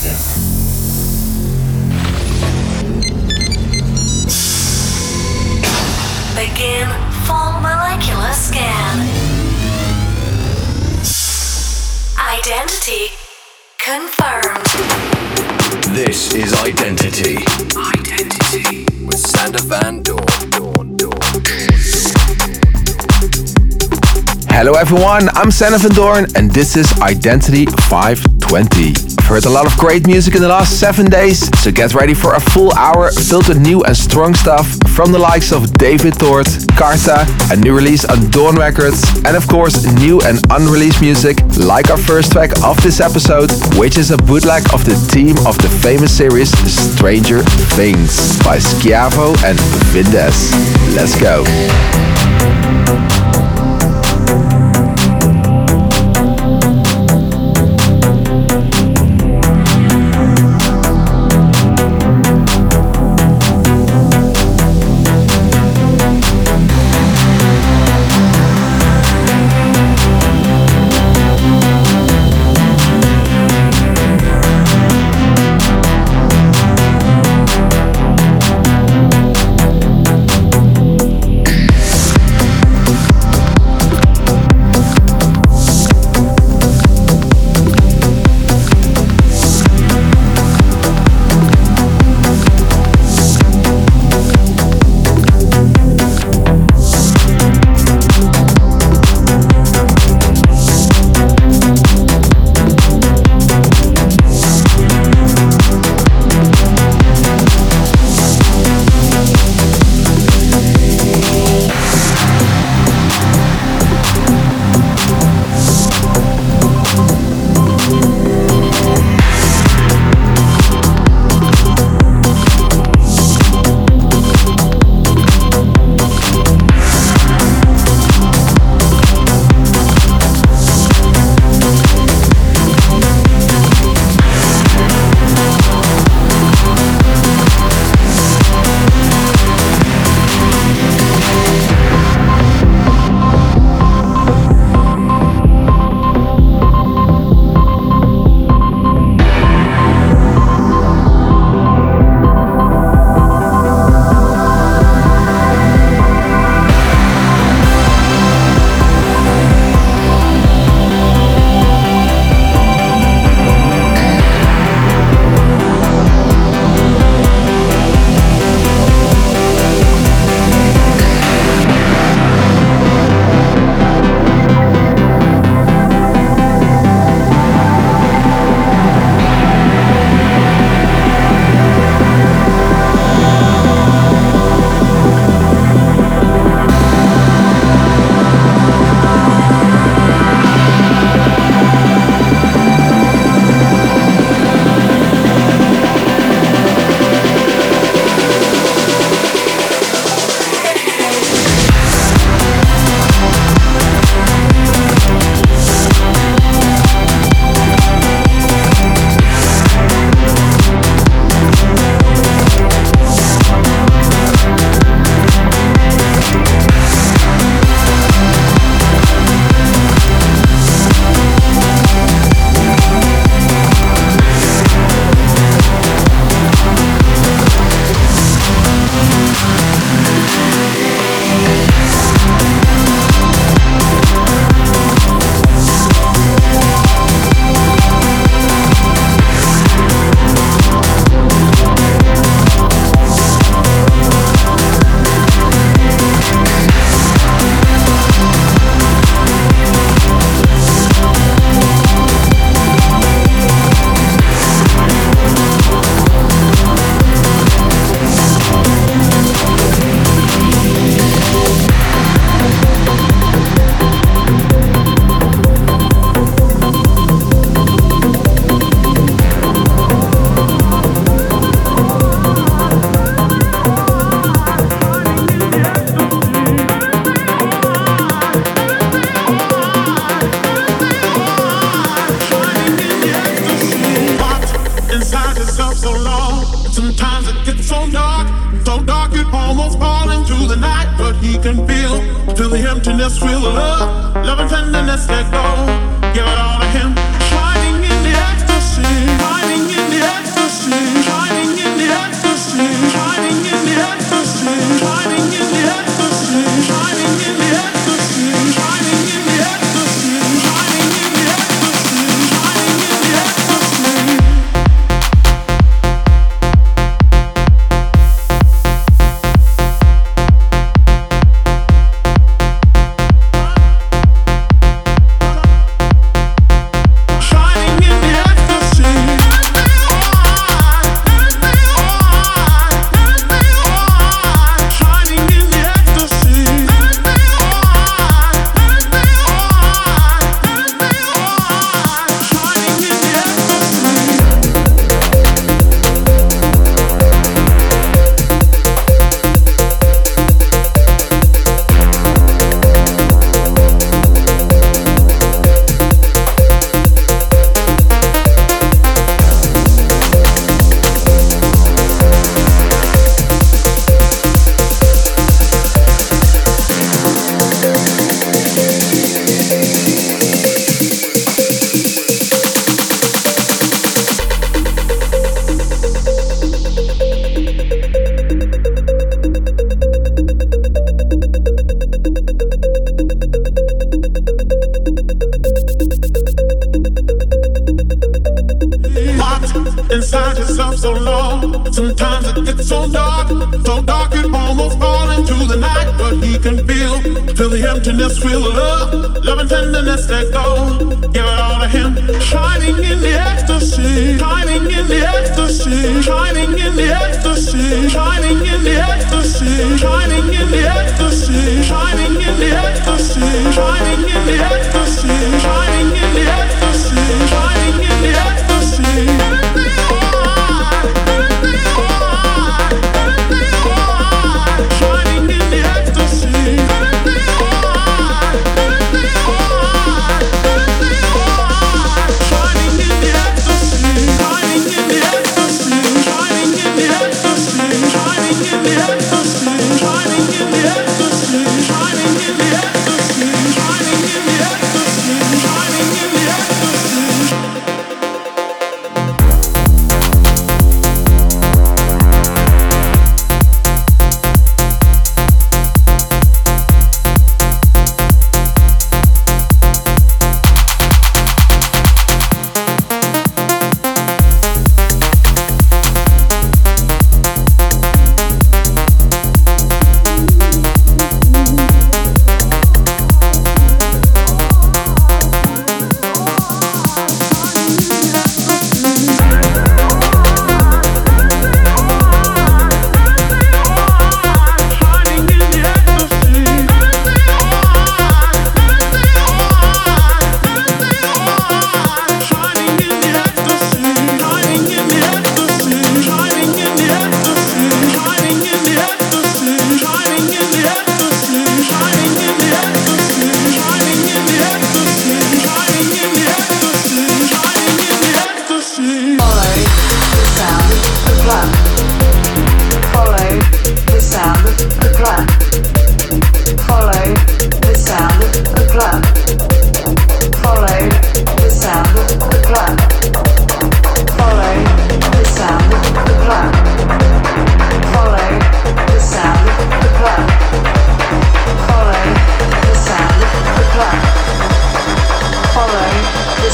Begin full molecular scan. Identity confirmed. This is Identity. Identity with Sander Van Doorn. Doorn, Doorn, Doorn. Hello everyone, I'm Sander Van Doorn and this is Identity 520. I've heard a lot of great music in the last seven days, so get ready for a full hour filled with new and strong stuff from the likes of David Tort, Carta, a new release on Doorn Records, and of course new and unreleased music like our first track of this episode, which is a bootleg of the theme of the famous series Stranger Things by Skiavo and Vindes. Let's go.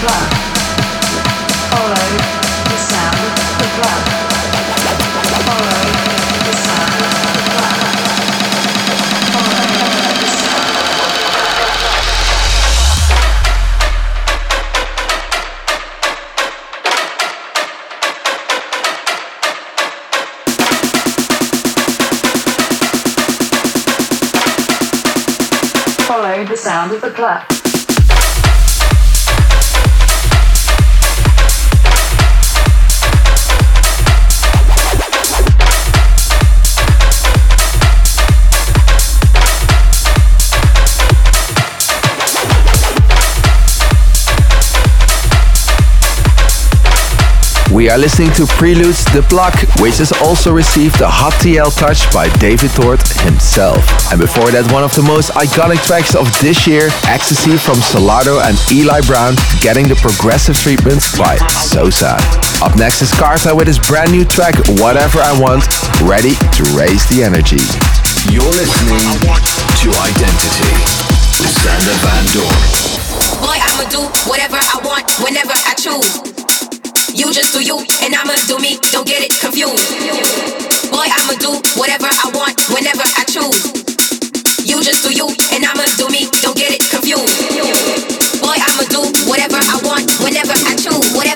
clock. we are listening to Preludes The Pluck, which has also received a HoTL touch by David Tort himself. And before that, one of the most iconic tracks of this year, Ecstasy from Solardo and Eli Brown, getting the progressive treatment by Sosa. Up next is Carta with his brand new track, Whatever I Want, ready to raise the energy. You're listening to Identity with Sander Van Doorn. Boy, I'ma do whatever I want, whenever I choose. You just do you, and I'ma do me. Don't get it confused. Boy, I'ma do whatever I want, whenever I choose. You just do you, and I'ma do me. Don't get it confused. Boy, I'ma do whatever I want, whenever I choose. Whatever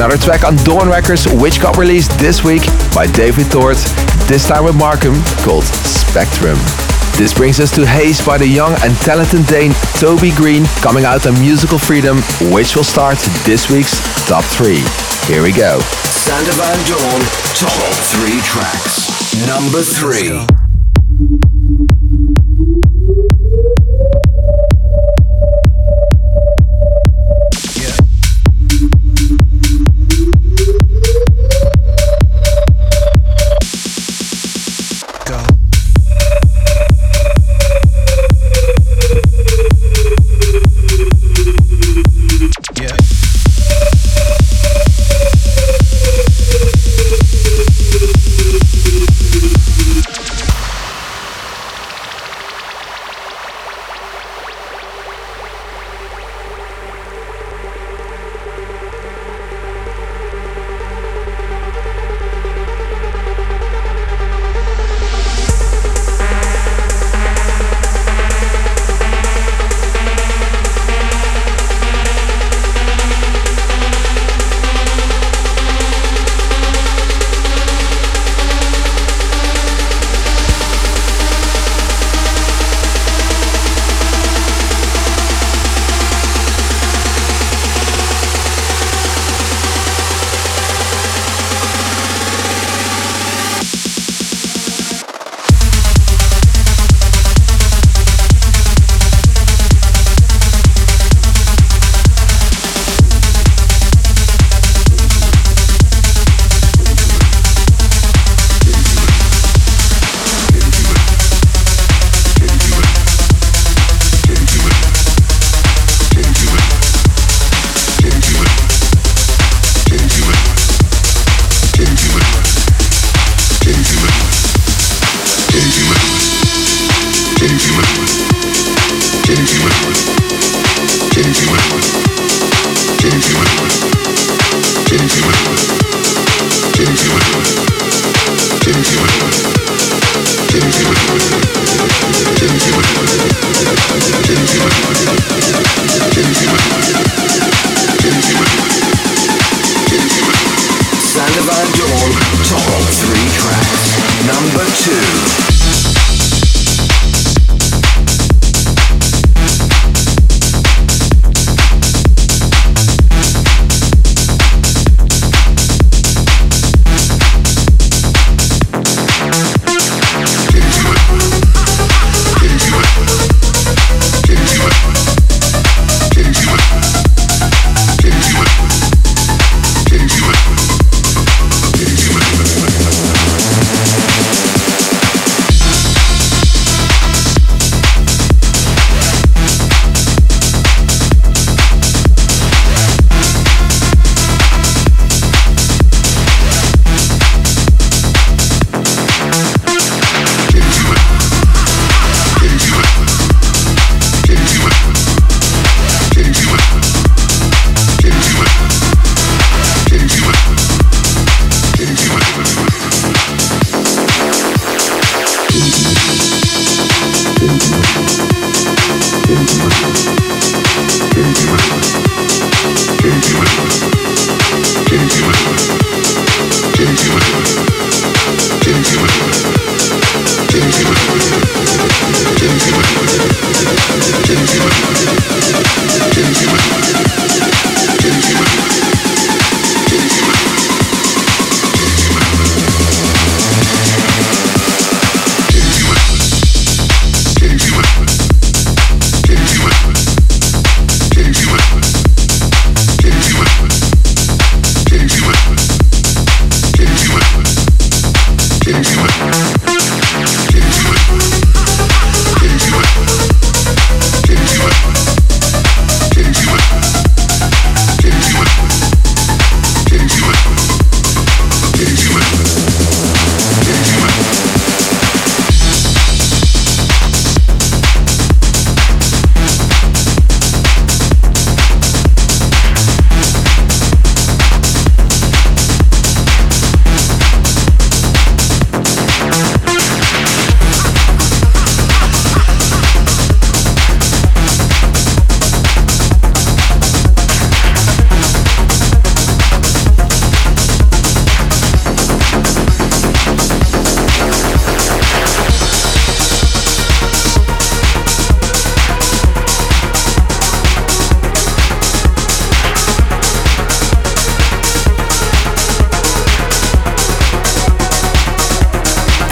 Another track on Doorn Records, which got released this week by David Tort, this time with Markem, called Spectrum. This brings us to Haze by the young and talented Dane Toby Green, coming out on Musical Freedom, which will start this week's Top 3. Here we go. Sander Van Doorn, Top 3 Tracks. Number 3.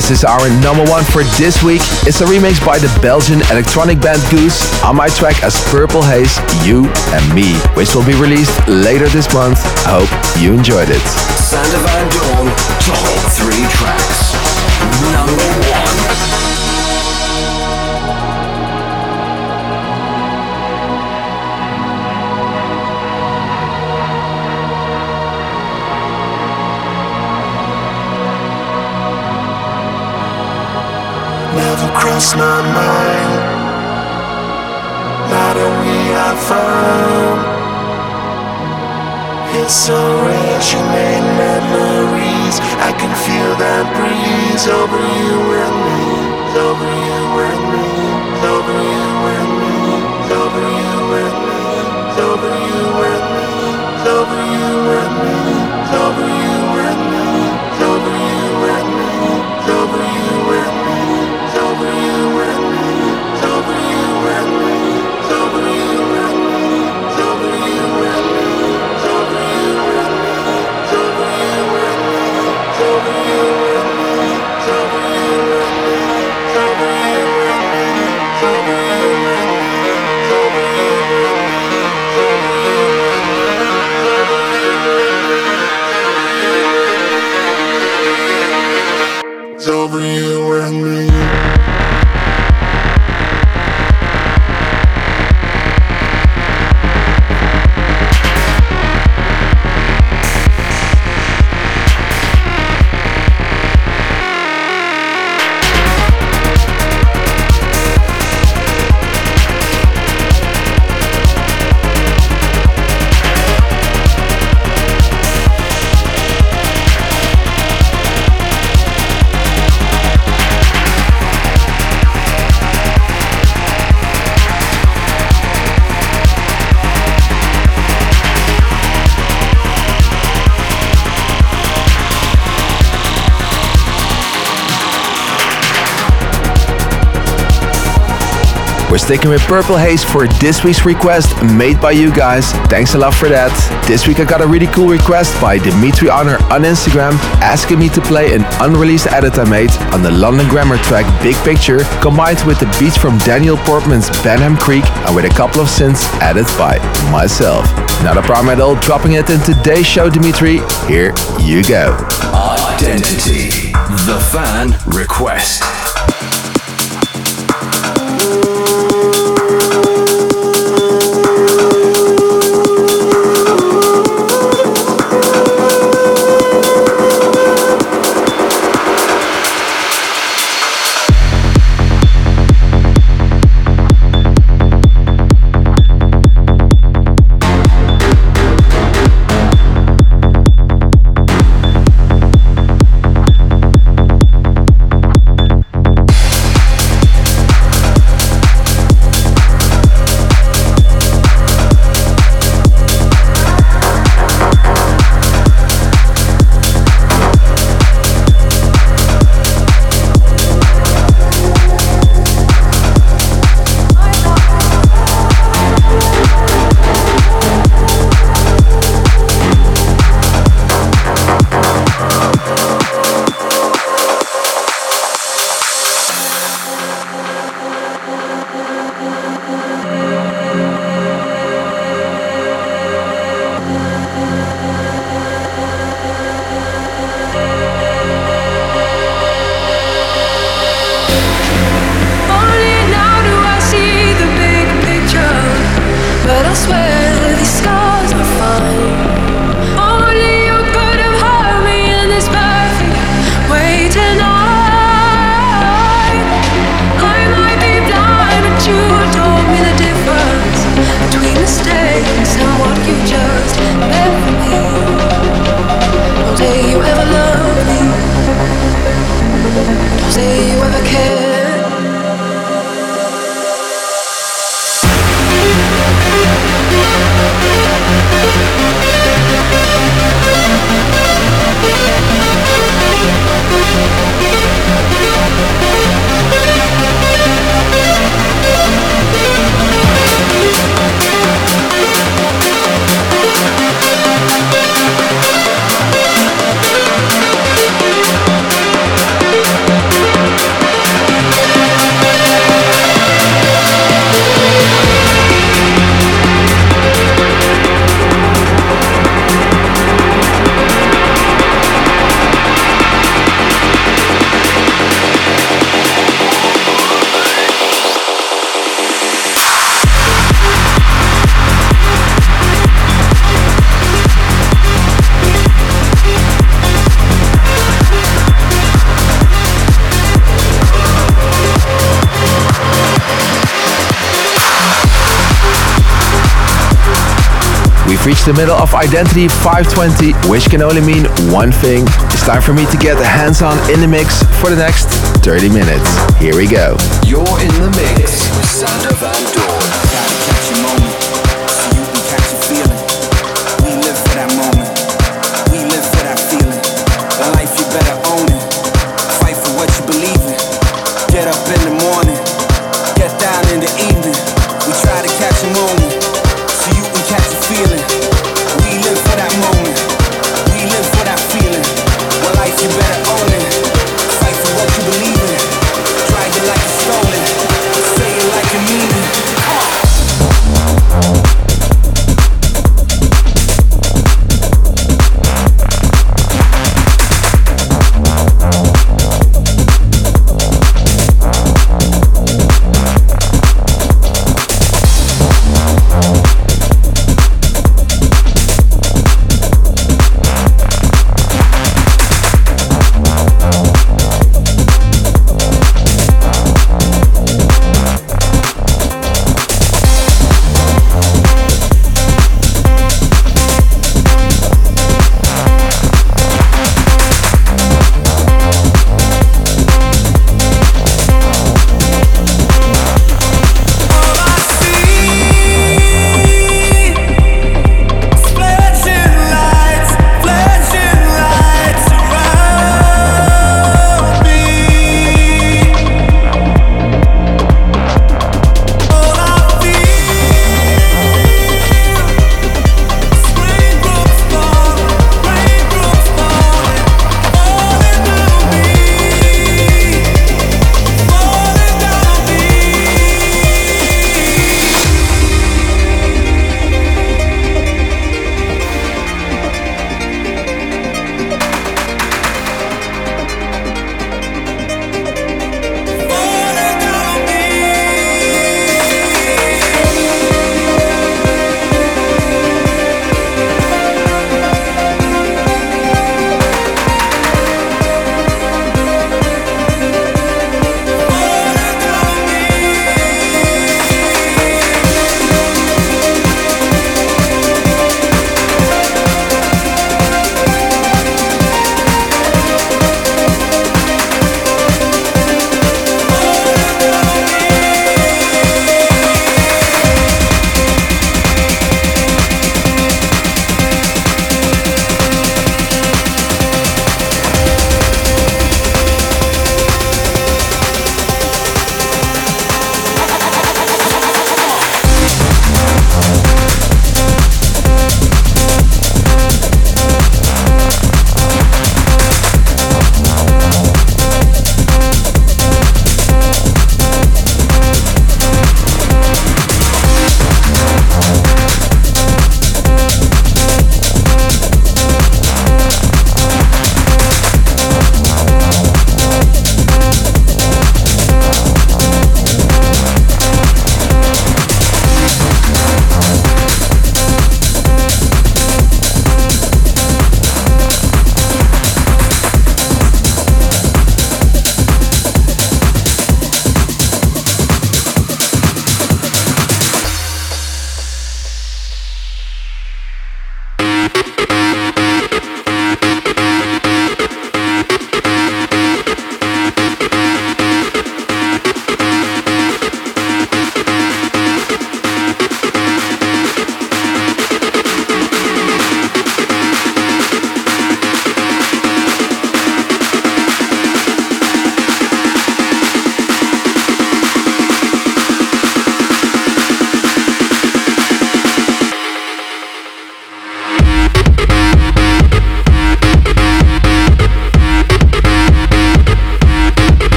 This is our number one for this week. It's a remix by the Belgian electronic band Goose on my track as Purple Haze, You and Me, which will be released later this month. I hope you enjoyed it. Sander Van Doorn, top three tracks. Number one. Cross my mind. Now that we are found, it's rare she memories. I can feel that breeze over you and me, over you and me, over you and me. Sticking with Purple Haze for this week's request made by you guys. Thanks a lot for that. This week I got a really cool request by Dimitri Honor on Instagram asking me to play an unreleased edit I made on the London Grammar track Big Picture combined with the beats from Daniel Portman's Benham Creek and with a couple of synths added by myself. Not a problem at all dropping it in today's show, Dimitri. Here you go. Identity. The fan request. the middle of Identity 520, which can only mean one thing. It's time for me to get hands on in the mix for the next 30 minutes. Here we go. You're in the mix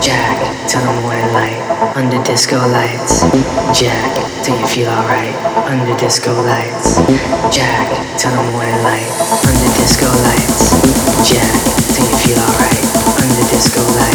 Jack till the morning light under disco lights. Jack do you feel alright under disco lights. Jack till the morning light under disco lights. Jack do you feel alright under disco lights.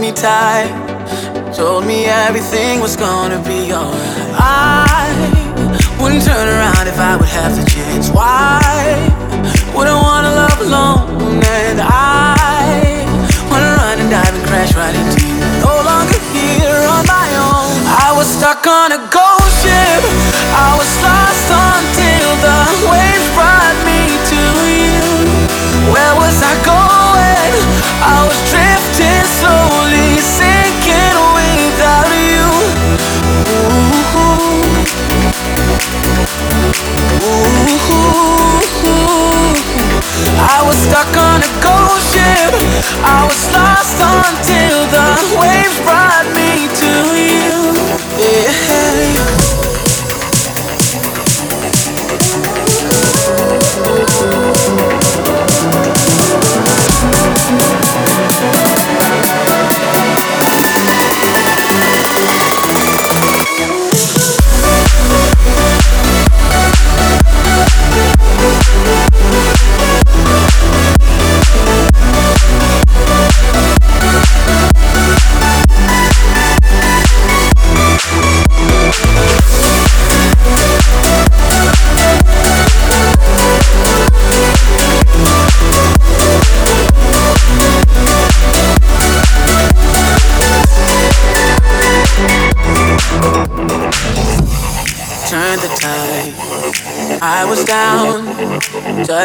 Me tight. Told me everything was gonna be alright. I wouldn't turn around if I would have the chance. Why would I wanna love alone? And I wanna run and dive and crash right into you. No longer here on my own. I was stuck on a ghost ship. I was lost until the waves brought me to you. Where was I going? I was I was stuck on a ghost ship. I was lost until the waves brought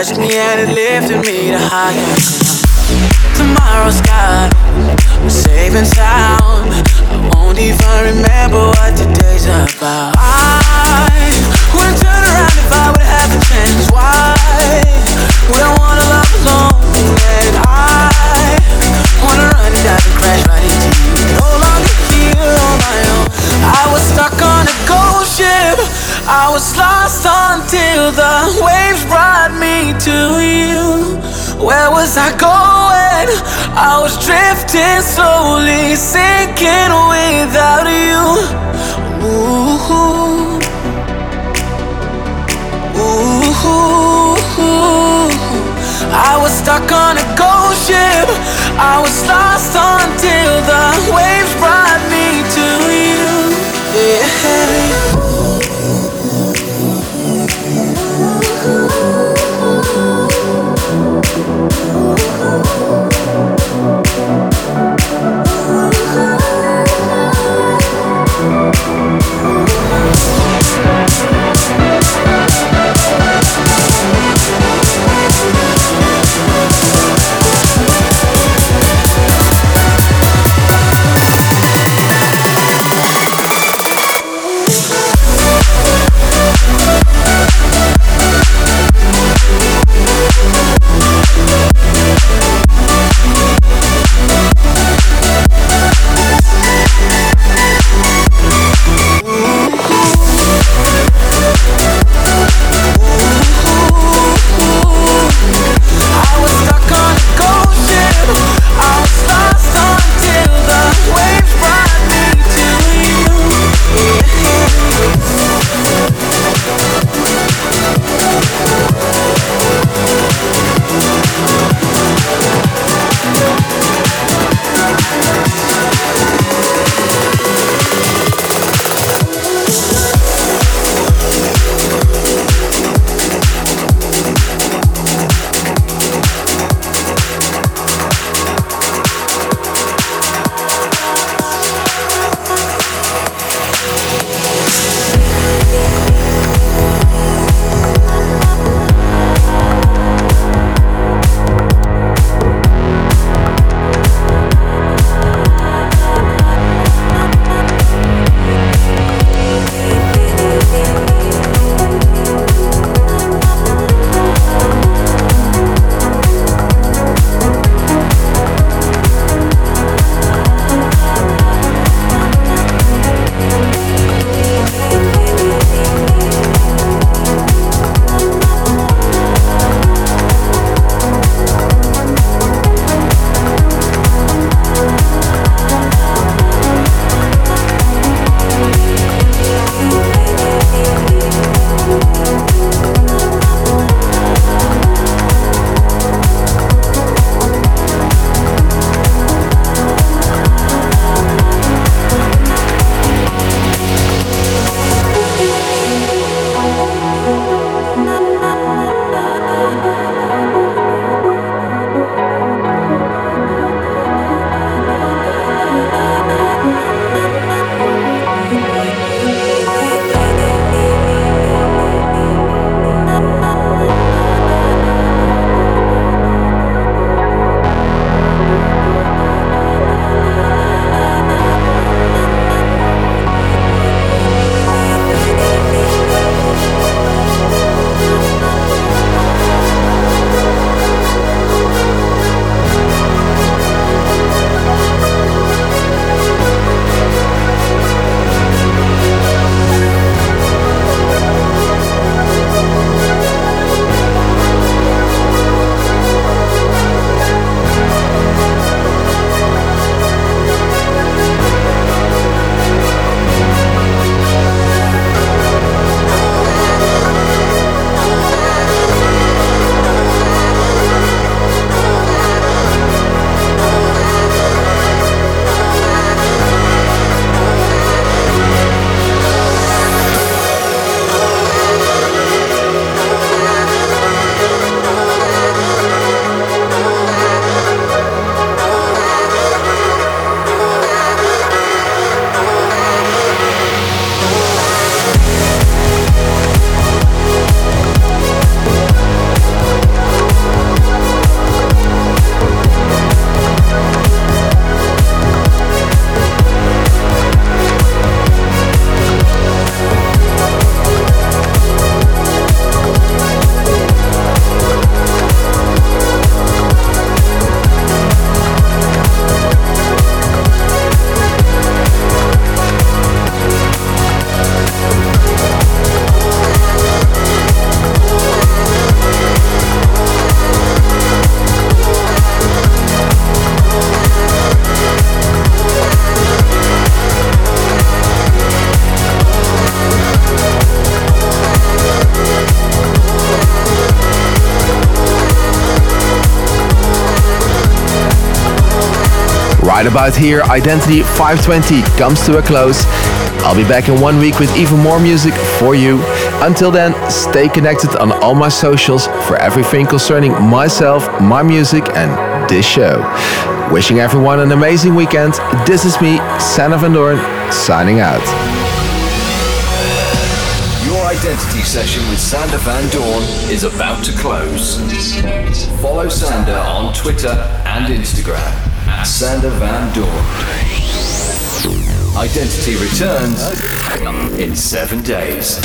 touched me and it lifted me to higher. Tomorrow's was safe and sound. I won't even remember what today's about. I wouldn't turn around if I would have the chance. Why would I wanna love I was lost until the waves brought me to you. Where was I going? I was drifting slowly, sinking without you. Ooh. Ooh. I was stuck on a ghost ship. I was lost until the waves brought about here, Identity 520 comes to a close. I'll be back in one week with even more music for you. Until then, stay connected on all my socials for everything concerning myself, my music, and this show. Wishing everyone an amazing weekend. This is me, Sander Van Doorn, signing out. Your identity session with Sander Van Doorn is about to close. Follow Sander on Twitter and Instagram Sander Van Doorn. Identity returns in seven days.